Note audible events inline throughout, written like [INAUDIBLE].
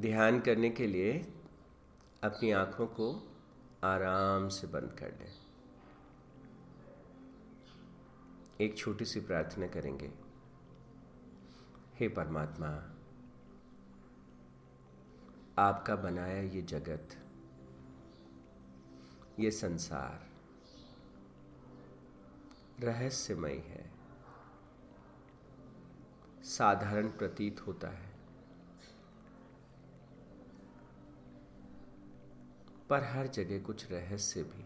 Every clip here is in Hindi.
ध्यान करने के लिए अपनी आँखों को आराम से बंद कर लें एक छोटी सी प्रार्थना करेंगे। हे परमात्मा, आपका बनाया ये जगत, ये संसार रहस्यमय है। साधारण प्रतीत होता है। पर हर जगह कुछ रहस्य भी।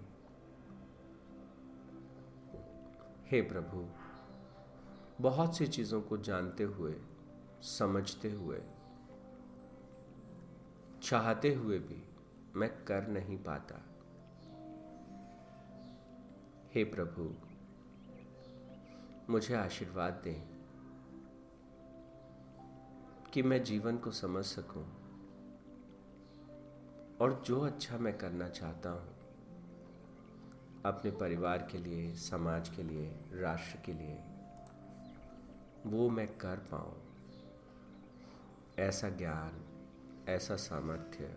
हे प्रभु, बहुत सी चीज़ों को जानते हुए, समझते हुए, चाहते हुए भी मैं कर नहीं पाता। हे प्रभु, मुझे आशीर्वाद दें कि मैं जीवन को समझ सकूँ। और जो अच्छा मैं करना चाहता हूँ, अपने परिवार के लिए, समाज के लिए, राष्ट्र के लिए, वो मैं कर पाऊँ। ऐसा ज्ञान, ऐसा सामर्थ्य,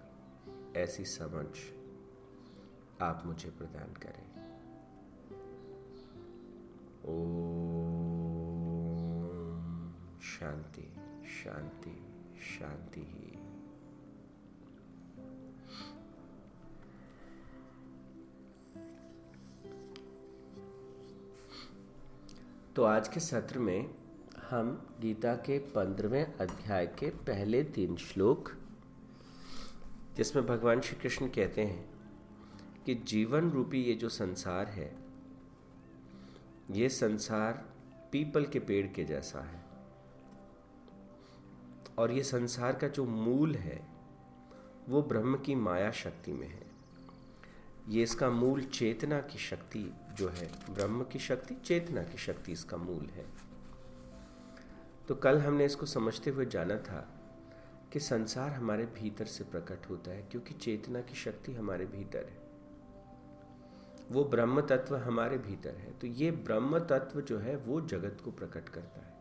ऐसी समझ आप मुझे प्रदान करें। ओ शांति शांति शांति ही। तो आज के सत्र में हम गीता के पंद्रहवें अध्याय के पहले तीन श्लोक, जिसमें भगवान श्री कृष्ण कहते हैं कि जीवन रूपी ये जो संसार है, ये संसार पीपल के पेड़ के जैसा है। और ये संसार का जो मूल है, वो ब्रह्म की माया शक्ति में है। ये इसका मूल चेतना की शक्ति जो है, ब्रह्म की शक्ति, चेतना की शक्ति इसका मूल है। तो कल हमने इसको समझते हुए जाना था कि संसार हमारे भीतर से प्रकट होता है क्योंकि चेतना की शक्ति हमारे भीतर है। वो ब्रह्म तत्व हमारे भीतर है। तो ये ब्रह्म तत्व जो है, वो जगत को प्रकट करता है।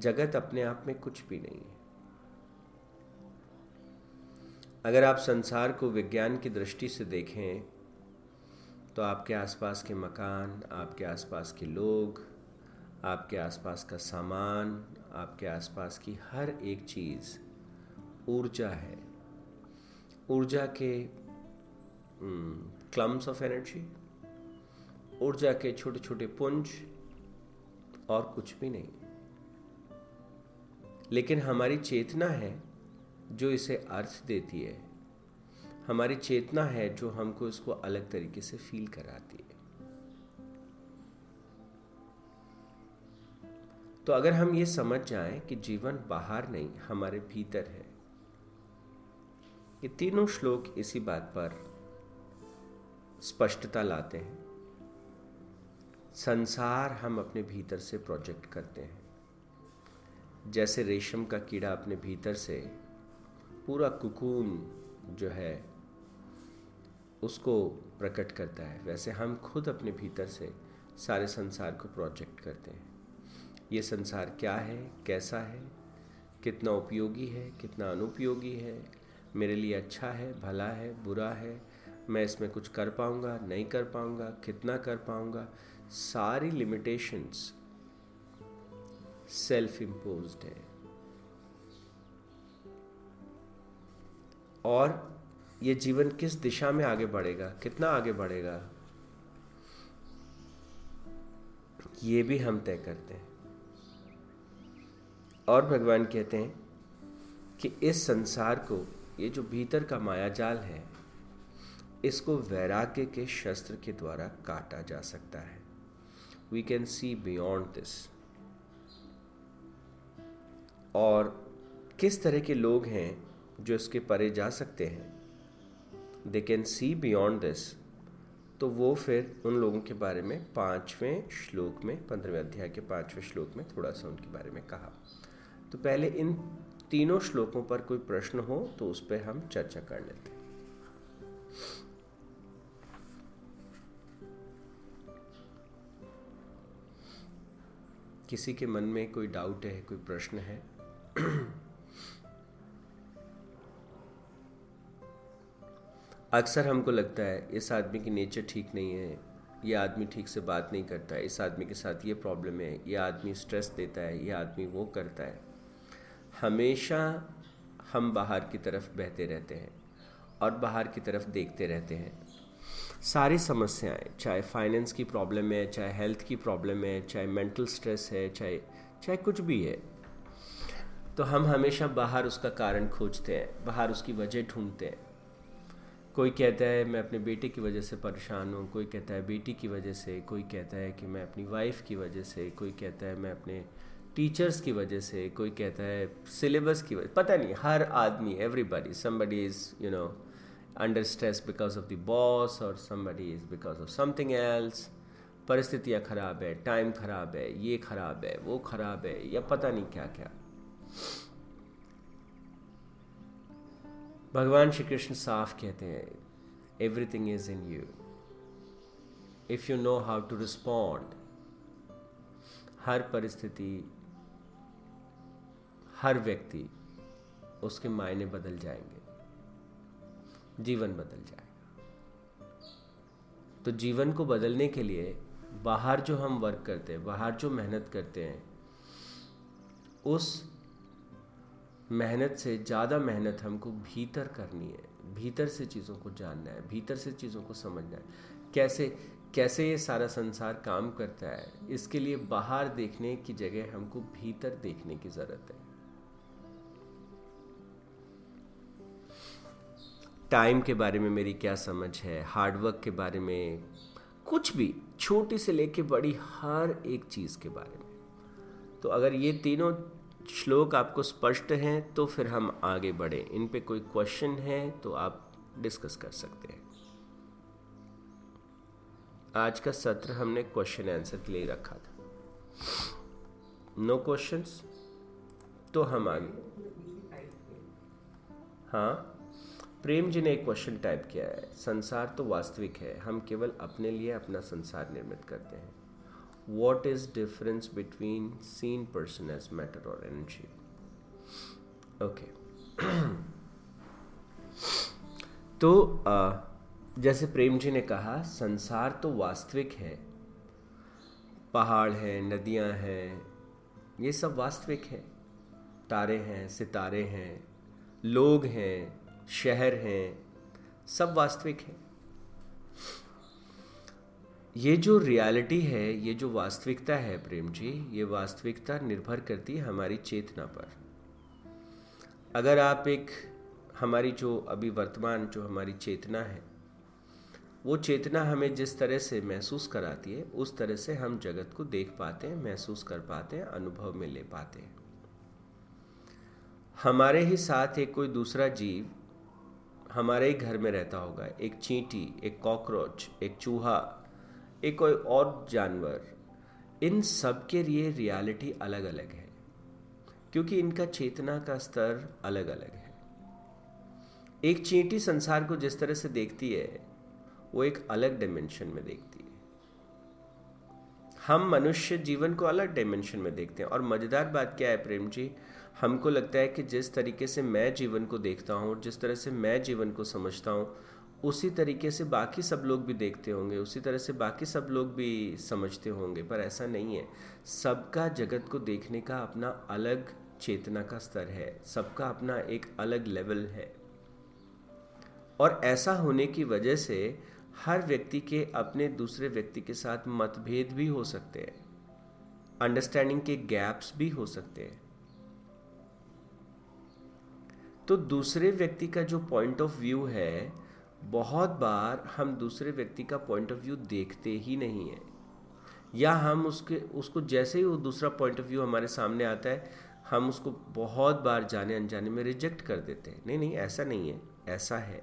जगत अपने आप में कुछ भी नहीं है। अगर आप संसार को विज्ञान की दृष्टि से देखें तो आपके आसपास के मकान, आपके आसपास के लोग, आपके आसपास का सामान, आपके आसपास की हर एक चीज़ ऊर्जा है। ऊर्जा के क्लम्स ऑफ़ एनर्जी ऊर्जा के छोटे छोटे पुंज और कुछ भी नहीं। लेकिन हमारी चेतना है जो इसे अर्थ देती है, हमारी चेतना है जो हमको इसको अलग तरीके से फील कराती है। तो अगर हम ये समझ जाएँ कि जीवन बाहर नहीं, हमारे भीतर है, ये तीनों श्लोक इसी बात पर स्पष्टता लाते हैं। संसार हम अपने भीतर से प्रोजेक्ट करते हैं। जैसे रेशम का कीड़ा अपने भीतर से पूरा कुकून जो है, उसको प्रकट करता है। वैसे हम खुद अपने भीतर से सारे संसार को प्रोजेक्ट करते हैं। ये संसार क्या है, कैसा है, कितना उपयोगी है, कितना अनुपयोगी है, मेरे लिए अच्छा है, भला है, बुरा है, मैं इसमें कुछ कर पाऊँगा, नहीं कर पाऊँगा, कितना कर पाऊँगा, सारी लिमिटेशंस सेल्फ इम्पोज्ड है। और ये जीवन किस दिशा में आगे बढ़ेगा? कितना आगे बढ़ेगा? ये भी हम तय करते हैं। और भगवान कहते हैं कि इस संसार को, ये जो भीतर का मायाजाल है, इसको वैराग्य के शस्त्र के द्वारा काटा जा सकता है। We can see beyond this और किस तरह के लोग हैं जो इसके परे जा सकते हैं। They can see beyond this तो वो फिर उन लोगों के बारे में पाँचवें श्लोक में, पंद्रहवें अध्याय के पाँचवें श्लोक में थोड़ा सा उनके बारे में कहा। तो पहले इन तीनों श्लोकों पर कोई प्रश्न हो तो उस पर हम चर्चा कर लेते हैं। किसी के मन में कोई डाउट है, कोई प्रश्न है अक्सर हमको लगता है, इस आदमी की नेचर ठीक नहीं है, ये आदमी ठीक से बात नहीं करता है इस आदमी के साथ ये प्रॉब्लम है, ये आदमी स्ट्रेस देता है, ये आदमी वो करता है। हमेशा हम बाहर की तरफ़ बहते रहते हैं और बाहर की तरफ़ देखते रहते हैं। सारी समस्याएँ, चाहे फाइनेंस की प्रॉब्लम है, चाहे हेल्थ की प्रॉब्लम है, चाहे मेंटल स्ट्रेस है, चाहे चाहे कुछ भी है तो हम हमेशा बाहर उसका कारण खोजते हैं, बाहर उसकी वजह ढूंढते हैं। कोई कहता है, मैं अपने बेटे की वजह से परेशान हूँ। कोई कहता है, बेटी की वजह से। कोई कहता है कि, मैं अपनी वाइफ की वजह से। कोई कहता है, मैं अपने टीचर्स की वजह से? कोई कहता है सिलेबस की वजह पता नहीं, हर आदमी everybody somebody is you know under stress because of the boss और somebody is because of something else परिस्थितियाँ ख़राब है टाइम ख़राब है, ये ख़राब है, वो ख़राब है, या पता नहीं क्या क्या भगवान श्री कृष्ण साफ़ कहते हैं everything is in you if you know how to respond हर परिस्थिति, हर व्यक्ति उसके मायने बदल जाएँगे। जीवन बदल जाएगा। तो जीवन को बदलने के लिए बाहर जो हम वर्क करते हैं, बाहर जो मेहनत करते हैं, उस मेहनत से, ज़्यादा मेहनत हमको भीतर करनी है। भीतर से चीज़ों को जानना है, भीतर से चीज़ों को समझना है। कैसे कैसे ये सारा संसार काम करता है, इसके लिए बाहर देखने की जगह हमको भीतर देखने की ज़रूरत है। टाइम के बारे में मेरी क्या समझ है? हार्डवर्क के बारे में, कुछ भी, छोटी से लेके बड़ी, हर एक चीज़ के बारे में। तो अगर ये तीनों श्लोक आपको स्पष्ट हैं तो फिर हम आगे बढ़े। इन पे कोई क्वेश्चन है तो आप डिस्कस कर सकते हैं। आज का सत्र हमने क्वेश्चन आंसर के लिए रखा था। नो no क्वेश्चंस तो हम आगे। हाँ? प्रेम जी ने एक क्वेश्चन टाइप किया है। संसार तो वास्तविक है। हम केवल अपने लिए अपना संसार निर्मित करते हैं। What is difference between seen person as matter or energy okay. [CLEARS THROAT] तो जैसे प्रेम जी ने कहा, संसार तो वास्तविक है। पहाड़ हैं, नदियाँ हैं, ये सब वास्तविक है। तारे हैं, सितारे हैं, लोग हैं, शहर हैं, सब वास्तविक है। ये जो रियलिटी है, ये जो वास्तविकता है प्रेम जी, ये वास्तविकता निर्भर करती है हमारी चेतना पर। अगर आप एक, हमारी जो अभी वर्तमान जो हमारी चेतना है, वो चेतना हमें जिस तरह से महसूस कराती है, उस तरह से हम जगत को देख पाते हैं, महसूस कर पाते हैं, अनुभव में ले पाते हैं। हमारे ही साथ एक कोई दूसरा जीव हमारे ही घर में रहता होगा। एक चींटी, एक कॉकरोच, एक चूहा एक कोई और जानवर, इन सब के लिए रियलिटी अलग अलग है, क्योंकि इनका चेतना का स्तर अलग अलग है। एक चींटी संसार को जिस तरह से देखती है, वो एक अलग डायमेंशन में देखती है। हम मनुष्य जीवन को अलग डायमेंशन में देखते हैं, और मज़ेदार बात क्या है प्रेम जी? हमको लगता है कि जिस तरीके से मैं जीवन को देखता हूँ, जिस तरह से मैं जीवन को समझता हूँ उसी तरीके से बाकी सब लोग भी देखते होंगे, उसी तरह से बाकी सब लोग भी समझते होंगे, पर ऐसा नहीं है। सबका जगत को देखने का अपना अलग चेतना का स्तर है, सबका अपना एक अलग लेवल है। और ऐसा होने की वजह से हर व्यक्ति के अपने दूसरे व्यक्ति के साथ मतभेद भी हो सकते हैं अंडरस्टैंडिंग के गैप्स भी हो सकते हैं। तो दूसरे व्यक्ति का जो पॉइंट ऑफ़ व्यू है बहुत बार हम दूसरे व्यक्ति का पॉइंट ऑफ़ व्यू देखते ही नहीं है। या हम उसके, उसको जैसे ही वो दूसरा पॉइंट ऑफ़ व्यू हमारे सामने आता है, हम उसको बहुत बार जाने अनजाने में रिजेक्ट कर देते हैं। नहीं नहीं, ऐसा नहीं है, ऐसा है।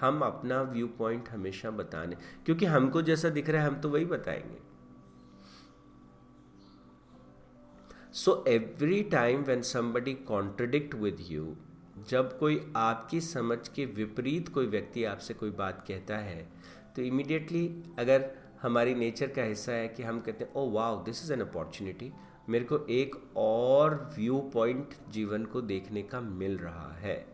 हम अपना व्यू पॉइंट हमेशा बताने, क्योंकि हमको जैसा दिख रहा है, हम तो वही बताएँगे। So every time when somebody contradict with you जब कोई आपकी समझ के विपरीत कोई व्यक्ति आपसे कोई बात कहता है तो इमिडिएटली अगर हमारी नेचर का हिस्सा है कि हम कहते हैं ओ wow this is an opportunity मेरे को एक और व्यू पॉइंट जीवन को देखने का मिल रहा है।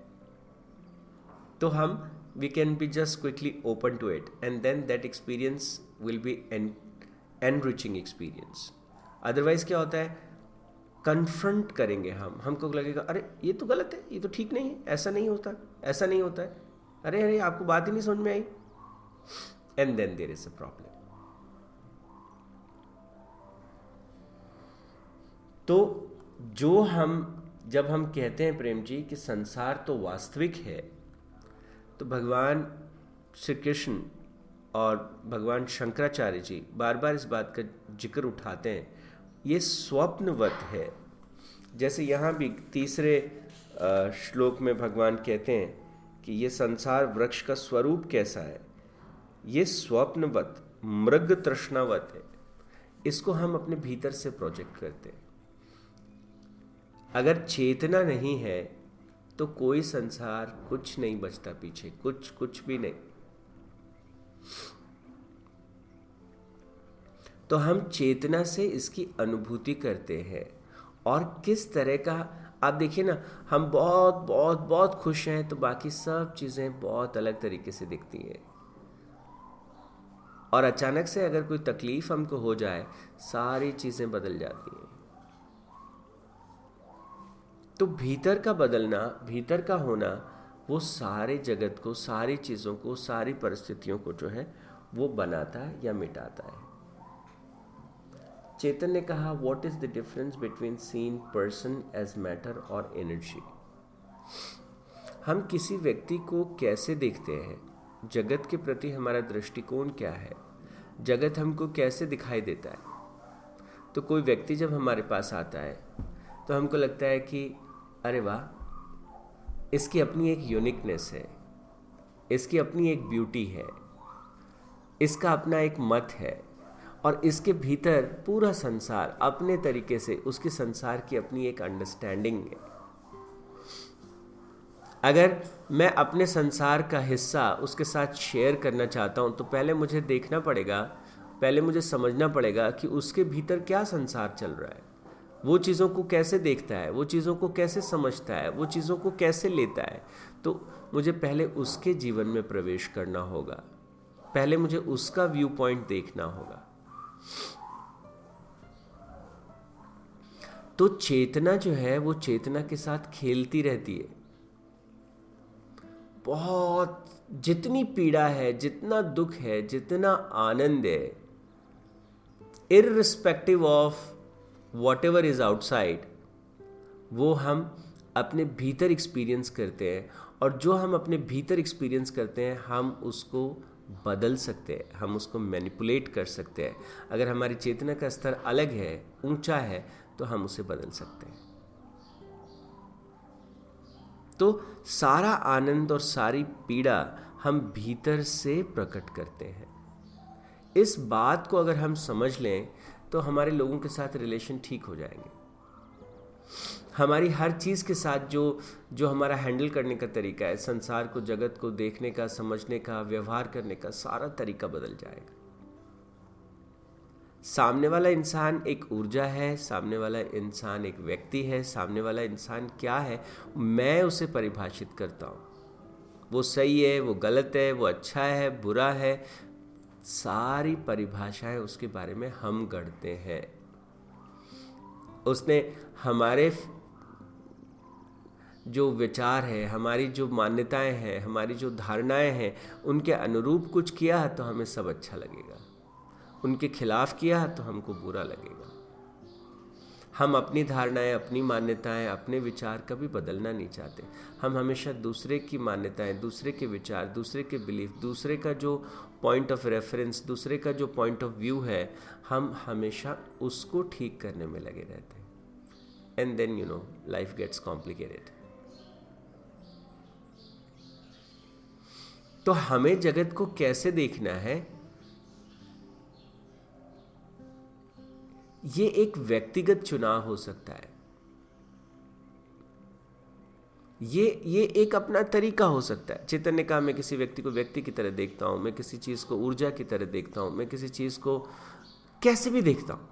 तो हम, we can be just quickly open to it, and then that experience will be an enriching experience otherwise क्या होता है? कन्फ्रंट करेंगे हम। हमको लगेगा, अरे, ये तो गलत है, ये तो ठीक नहीं है, ऐसा नहीं होता, ऐसा नहीं होता है। अरे अरे, आपको बात ही नहीं समझ में आई। And then there is a problem तो जो हम, जब हम कहते हैं प्रेम जी कि संसार तो वास्तविक है तो भगवान श्री कृष्ण और भगवान शंकराचार्य जी बार बार इस बात का ज़िक्र उठाते हैं ये स्वप्नवत है। जैसे यहाँ भी तीसरे श्लोक में भगवान कहते हैं कि ये संसार वृक्ष का स्वरूप कैसा है? ये स्वप्नवत, मृग तृष्णावत है। इसको हम अपने भीतर से प्रोजेक्ट करते हैं। अगर चेतना नहीं है तो कोई संसार कुछ नहीं बचता पीछे, कुछ कुछ भी नहीं। तो हम चेतना से इसकी अनुभूति करते हैं। और किस तरह का, आप देखिए ना, हम बहुत बहुत बहुत खुश हैं तो बाकी सब चीज़ें बहुत अलग तरीके से दिखती हैं। और अचानक से अगर कोई तकलीफ़ हमको हो जाए, सारी चीज़ें बदल जाती हैं। तो भीतर का बदलना, भीतर का होना, वो सारे जगत को, सारी चीज़ों को, सारी परिस्थितियों को जो है, वो बनाता है या मिटाता है। चेतन ने कहा what is the difference between seen person as matter और एनर्जी हम किसी व्यक्ति को कैसे देखते हैं? जगत के प्रति हमारा दृष्टिकोण क्या है? जगत हमको कैसे दिखाई देता है? तो कोई व्यक्ति जब हमारे पास आता है तो हमको लगता है कि, अरे वाह, इसकी अपनी एक यूनिकनेस है, इसकी अपनी एक ब्यूटी है, इसका अपना एक मत है और इसके भीतर पूरा संसार अपने तरीके से उसके संसार की अपनी एक अंडरस्टैंडिंग है। अगर मैं अपने संसार का हिस्सा उसके साथ शेयर करना चाहता हूँ तो पहले मुझे देखना पड़ेगा, पहले मुझे समझना पड़ेगा कि उसके भीतर क्या संसार चल रहा है। वो चीज़ों को कैसे देखता है, वो चीज़ों को कैसे समझता है, वो चीज़ों को कैसे लेता है तो मुझे पहले उसके जीवन में प्रवेश करना होगा। पहले मुझे उसका व्यू पॉइंट देखना होगा। तो चेतना जो है, वो चेतना के साथ खेलती रहती है। बहुत, जितनी पीड़ा है, जितना दुख है, जितना आनंद है irrespective of whatever is outside वो हम अपने भीतर एक्सपीरियंस करते हैं और जो हम अपने भीतर एक्सपीरियंस करते हैं, हम उसको बदल सकते हैं, हम उसको मैनिपुलेट कर सकते हैं। अगर हमारी चेतना का स्तर अलग है, ऊँचा है तो हम उसे बदल सकते हैं। तो सारा आनंद और सारी पीड़ा हम भीतर से प्रकट करते हैं। इस बात को अगर हम समझ लें तो हमारे लोगों के साथ रिलेशन ठीक हो जाएँगे। हमारी हर चीज़ के साथ जो जो हमारा हैंडल करने का तरीका है, संसार को, जगत को देखने का, समझने का, व्यवहार करने का, सारा तरीका बदल जाएगा। सामने वाला इंसान एक ऊर्जा है, सामने वाला इंसान एक व्यक्ति है, सामने वाला इंसान क्या है, मैं उसे परिभाषित करता हूँ। वो सही है, वो गलत है, वो अच्छा है, बुरा है, सारी परिभाषाएँ उसके बारे में हम गढ़ते हैं। उसने हमारे जो विचार है, हमारी जो मान्यताएँ हैं, हमारी जो धारणाएँ हैं, उनके अनुरूप कुछ किया है तो हमें सब अच्छा लगेगा। उनके खिलाफ किया है तो हमको बुरा लगेगा। हम अपनी धारणाएँ, अपनी मान्यताएँ, अपने विचार कभी बदलना नहीं चाहते। हम हमेशा दूसरे की मान्यताएँ, दूसरे के विचार, दूसरे के बिलीफ, दूसरे का जो पॉइंट ऑफ़ रेफरेंस दूसरे का जो पॉइंट ऑफ़ व्यू है हम हमेशा उसको ठीक करने में लगे रहते हैं। And then you know life gets complicated तो हमें जगत को कैसे देखना है? ये एक व्यक्तिगत चुनाव हो सकता है। ये ये एक अपना तरीका हो सकता है। चेतन ने कहा मैं किसी व्यक्ति को व्यक्ति की तरह देखता हूँ, मैं किसी चीज़ को ऊर्जा की तरह देखता हूँ, मैं किसी चीज़ को कैसे भी देखता हूँ।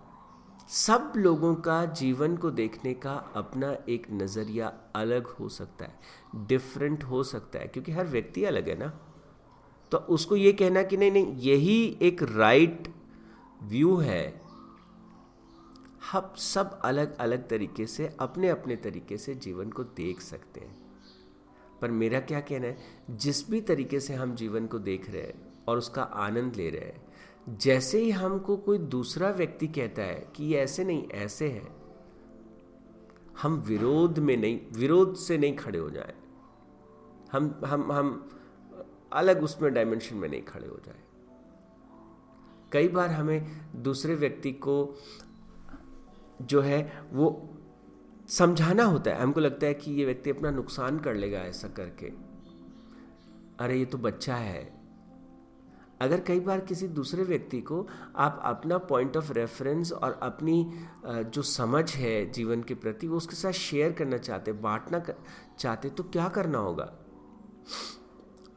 सब लोगों का जीवन को देखने का अपना एक नज़रिया अलग हो सकता है डिफरेंट हो सकता है, क्योंकि हर व्यक्ति अलग है ना। तो उसको ये कहना कि नहीं नहीं, यही एक राइट व्यू है। हम सब अलग अलग तरीके से अपने अपने तरीके से जीवन को देख सकते हैं। पर मेरा क्या कहना है, जिस भी तरीके से हम जीवन को देख रहे हैं और उसका आनंद ले रहे हैं जैसे ही हमको कोई दूसरा व्यक्ति कहता है कि ये ऐसे नहीं, ऐसे है, हम विरोध में नहीं, विरोध से नहीं खड़े हो जाए। हम हम हम अलग उसमें डायमेंशन में नहीं खड़े हो जाए। कई बार हमें दूसरे व्यक्ति को जो है, वो समझाना होता है। हमको लगता है कि ये व्यक्ति अपना नुकसान कर लेगा ऐसा करके। अरे, ये तो बच्चा है। अगर कई बार किसी दूसरे व्यक्ति को आप अपना पॉइंट ऑफ़ रेफरेंस और अपनी जो समझ है जीवन के प्रति वो उसके साथ शेयर करना चाहते बांटना कर, चाहते तो क्या करना होगा?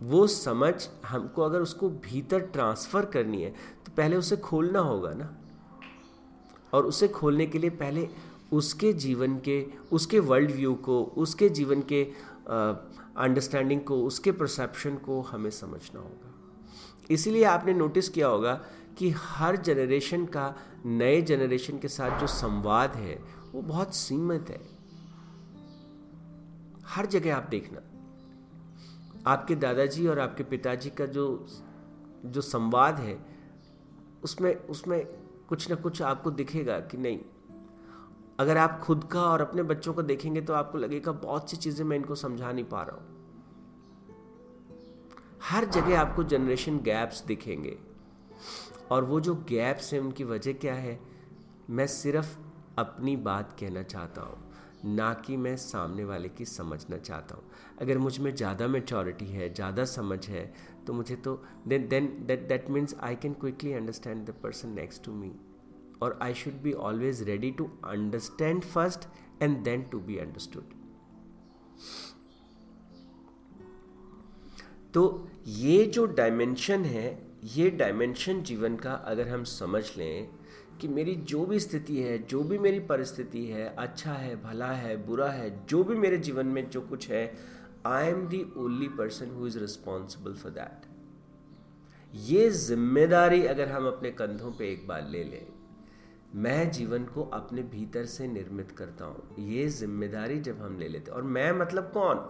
वो समझ हमको अगर उसको भीतर ट्रांसफ़र करनी है तो पहले उसे खोलना होगा ना? और उसे खोलने के लिए पहले उसके जीवन के उसके वर्ल्ड व्यू को उसके जीवन के अंडरस्टैंडिंग को उसके परसेप्शन को हमें समझना होगा। इसीलिए आपने नोटिस किया होगा कि हर जनरेशन का, नए जनरेशन के साथ जो संवाद है, वो बहुत सीमित है। हर जगह आप देखना। आपके दादाजी और आपके पिताजी का जो जो संवाद है, उसमें उसमें कुछ ना कुछ आपको दिखेगा कि नहीं। अगर आप खुद का और अपने बच्चों को देखेंगे तो आपको लगेगा बहुत सी चीज़ें मैं इनको समझा नहीं पा रहा हूँ। हर जगह आपको जनरेशन गैप्स दिखेंगे। और वो जो गैप्स हैं, उनकी वजह क्या है? मैं सिर्फ़ अपनी बात कहना चाहता हूँ, ना कि मैं सामने वाले की समझना चाहता हूँ। अगर मुझमें ज़्यादा मेचोरिटी है, ज़्यादा समझ है तो मुझे तो then then that that means I can quickly understand the person next to me और I should be always ready to understand first and then to be understood तो ये जो डायमेंशन है, ये डायमेंशन जीवन का अगर हम समझ लें कि मेरी जो भी स्थिति है, जो भी मेरी परिस्थिति है अच्छा है, भला है, बुरा है, जो भी मेरे जीवन में जो कुछ है I am the only person who is responsible for that ये ज़िम्मेदारी अगर हम अपने कंधों पे एक बार ले लें, मैं जीवन को अपने भीतर से निर्मित करता हूँ। ये ज़िम्मेदारी जब हम ले लेते और मैं मतलब कौन?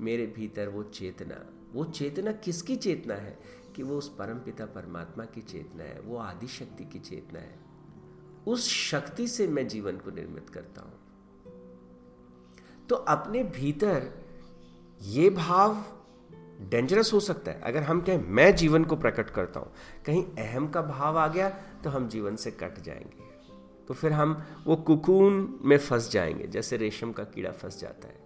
मेरे भीतर वो चेतना। वो चेतना किसकी चेतना है? कि वो उस परम पिता परमात्मा की चेतना है, वो आदि शक्ति की चेतना है। उस शक्ति से मैं जीवन को निर्मित करता हूँ। तो अपने भीतर ये भाव डेंजरस हो सकता है। अगर हम कहें, मैं जीवन को प्रकट करता हूँ। कहीं अहम का भाव आ गया तो हम जीवन से कट जाएँगे। तो फिर हम वो कुकून में फंस जाएँगे, जैसे रेशम का कीड़ा फंस जाता है।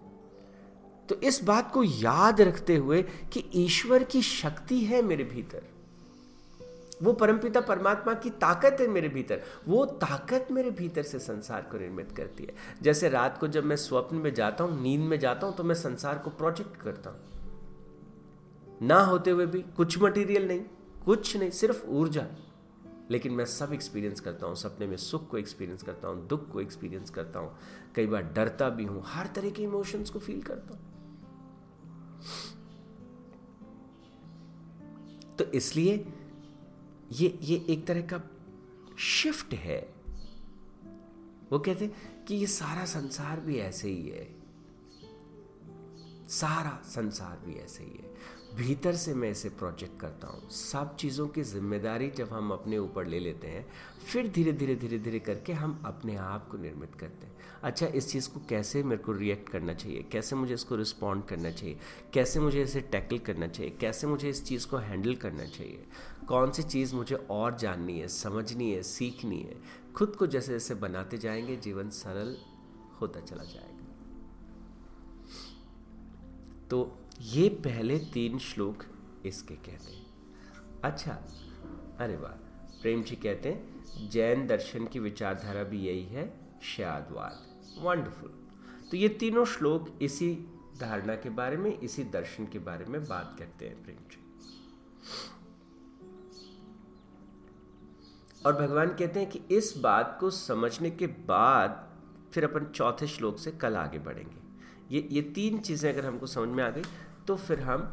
तो इस बात को याद रखते हुए कि ईश्वर की शक्ति है मेरे भीतर। वो परमपिता परमात्मा की ताकत है मेरे भीतर। वो ताकत मेरे भीतर से संसार को निर्मित करती है। जैसे रात को जब मैं स्वप्न में जाता हूँ, नींद में जाता हूँ तो मैं संसार को प्रोजेक्ट करता हूँ। ना होते हुए भी कुछ मटेरियल नहीं, कुछ नहीं, सिर्फ़ ऊर्जा। लेकिन मैं सब एक्सपीरियंस करता हूँ, सपने में सुख को एक्सपीरियंस करता हूँ, दुख को एक्सपीरियंस करता हूँ। कई बार डरता भी हूँ, हर तरह के इमोशंस को फील करता हूँ। तो इसलिए ये ये एक तरह का शिफ्ट है। वो कहते हैं कि ये सारा संसार भी ऐसे ही है। सारा संसार भी ऐसे ही है। भीतर से मैं इसे प्रोजेक्ट करता हूँ। सब चीज़ों की ज़िम्मेदारी जब हम अपने ऊपर ले लेते हैं, फिर धीरे धीरे धीरे धीरे करके हम अपने आप को निर्मित करते हैं। अच्छा इस चीज़ को कैसे मेरे को रिएक्ट करना चाहिए? कैसे मुझे इसको रिस्पॉन्ड करना चाहिए? कैसे मुझे इसे टैकल करना चाहिए? कैसे मुझे इस चीज़ को हैंडल करना चाहिए? कौन सी चीज़ मुझे और जाननी है, समझनी है, सीखनी है? खुद को जैसे जैसे बनाते जाएँगे, जीवन सरल होता चला जाएगा। तो ये पहले तीन श्लोक इसके कहते हैं। अच्छा अरे वाह, प्रेम जी कहते हैं, जैन दर्शन की विचारधारा भी यही है शादवाद वंडरफुल तो ये तीनों श्लोक इसी धारणा के बारे में, इसी दर्शन के बारे में बात करते हैं प्रेम जी। और भगवान कहते हैं कि इस बात को समझने के बाद फिर अपन चौथे श्लोक से कल आगे बढ़ेंगे। ये ये तीन चीज़ें अगर हमको समझ में आ गई तो फिर हम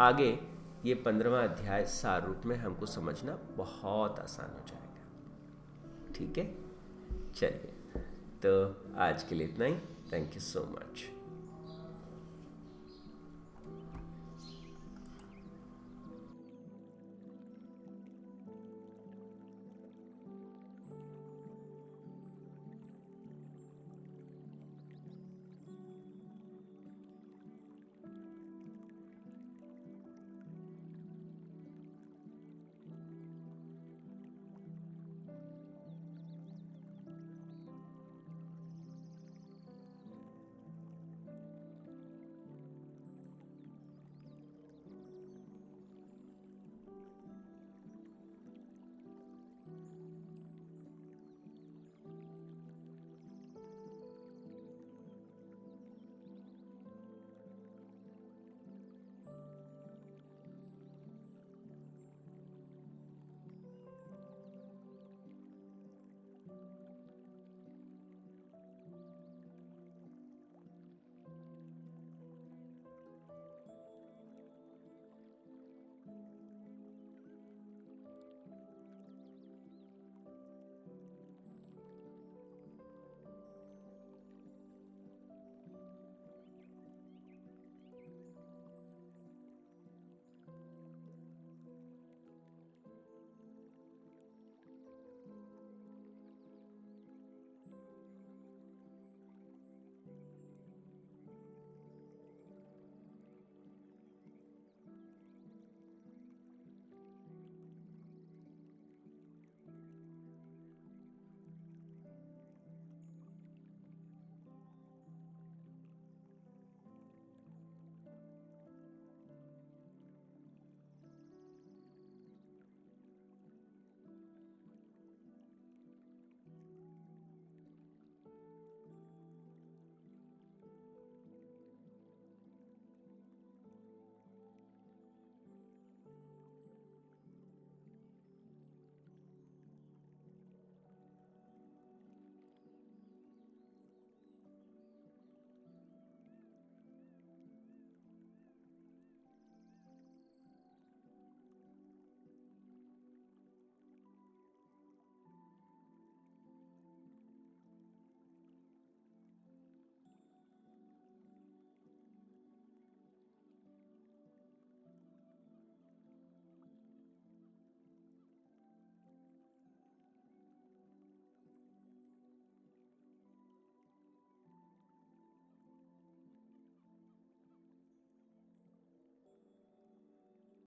आगे ये पंद्रवा अध्याय सार रूप में हमको समझना बहुत आसान हो जाएगा। ठीक है? चलिए तो आज के लिए इतना ही। Thank you so much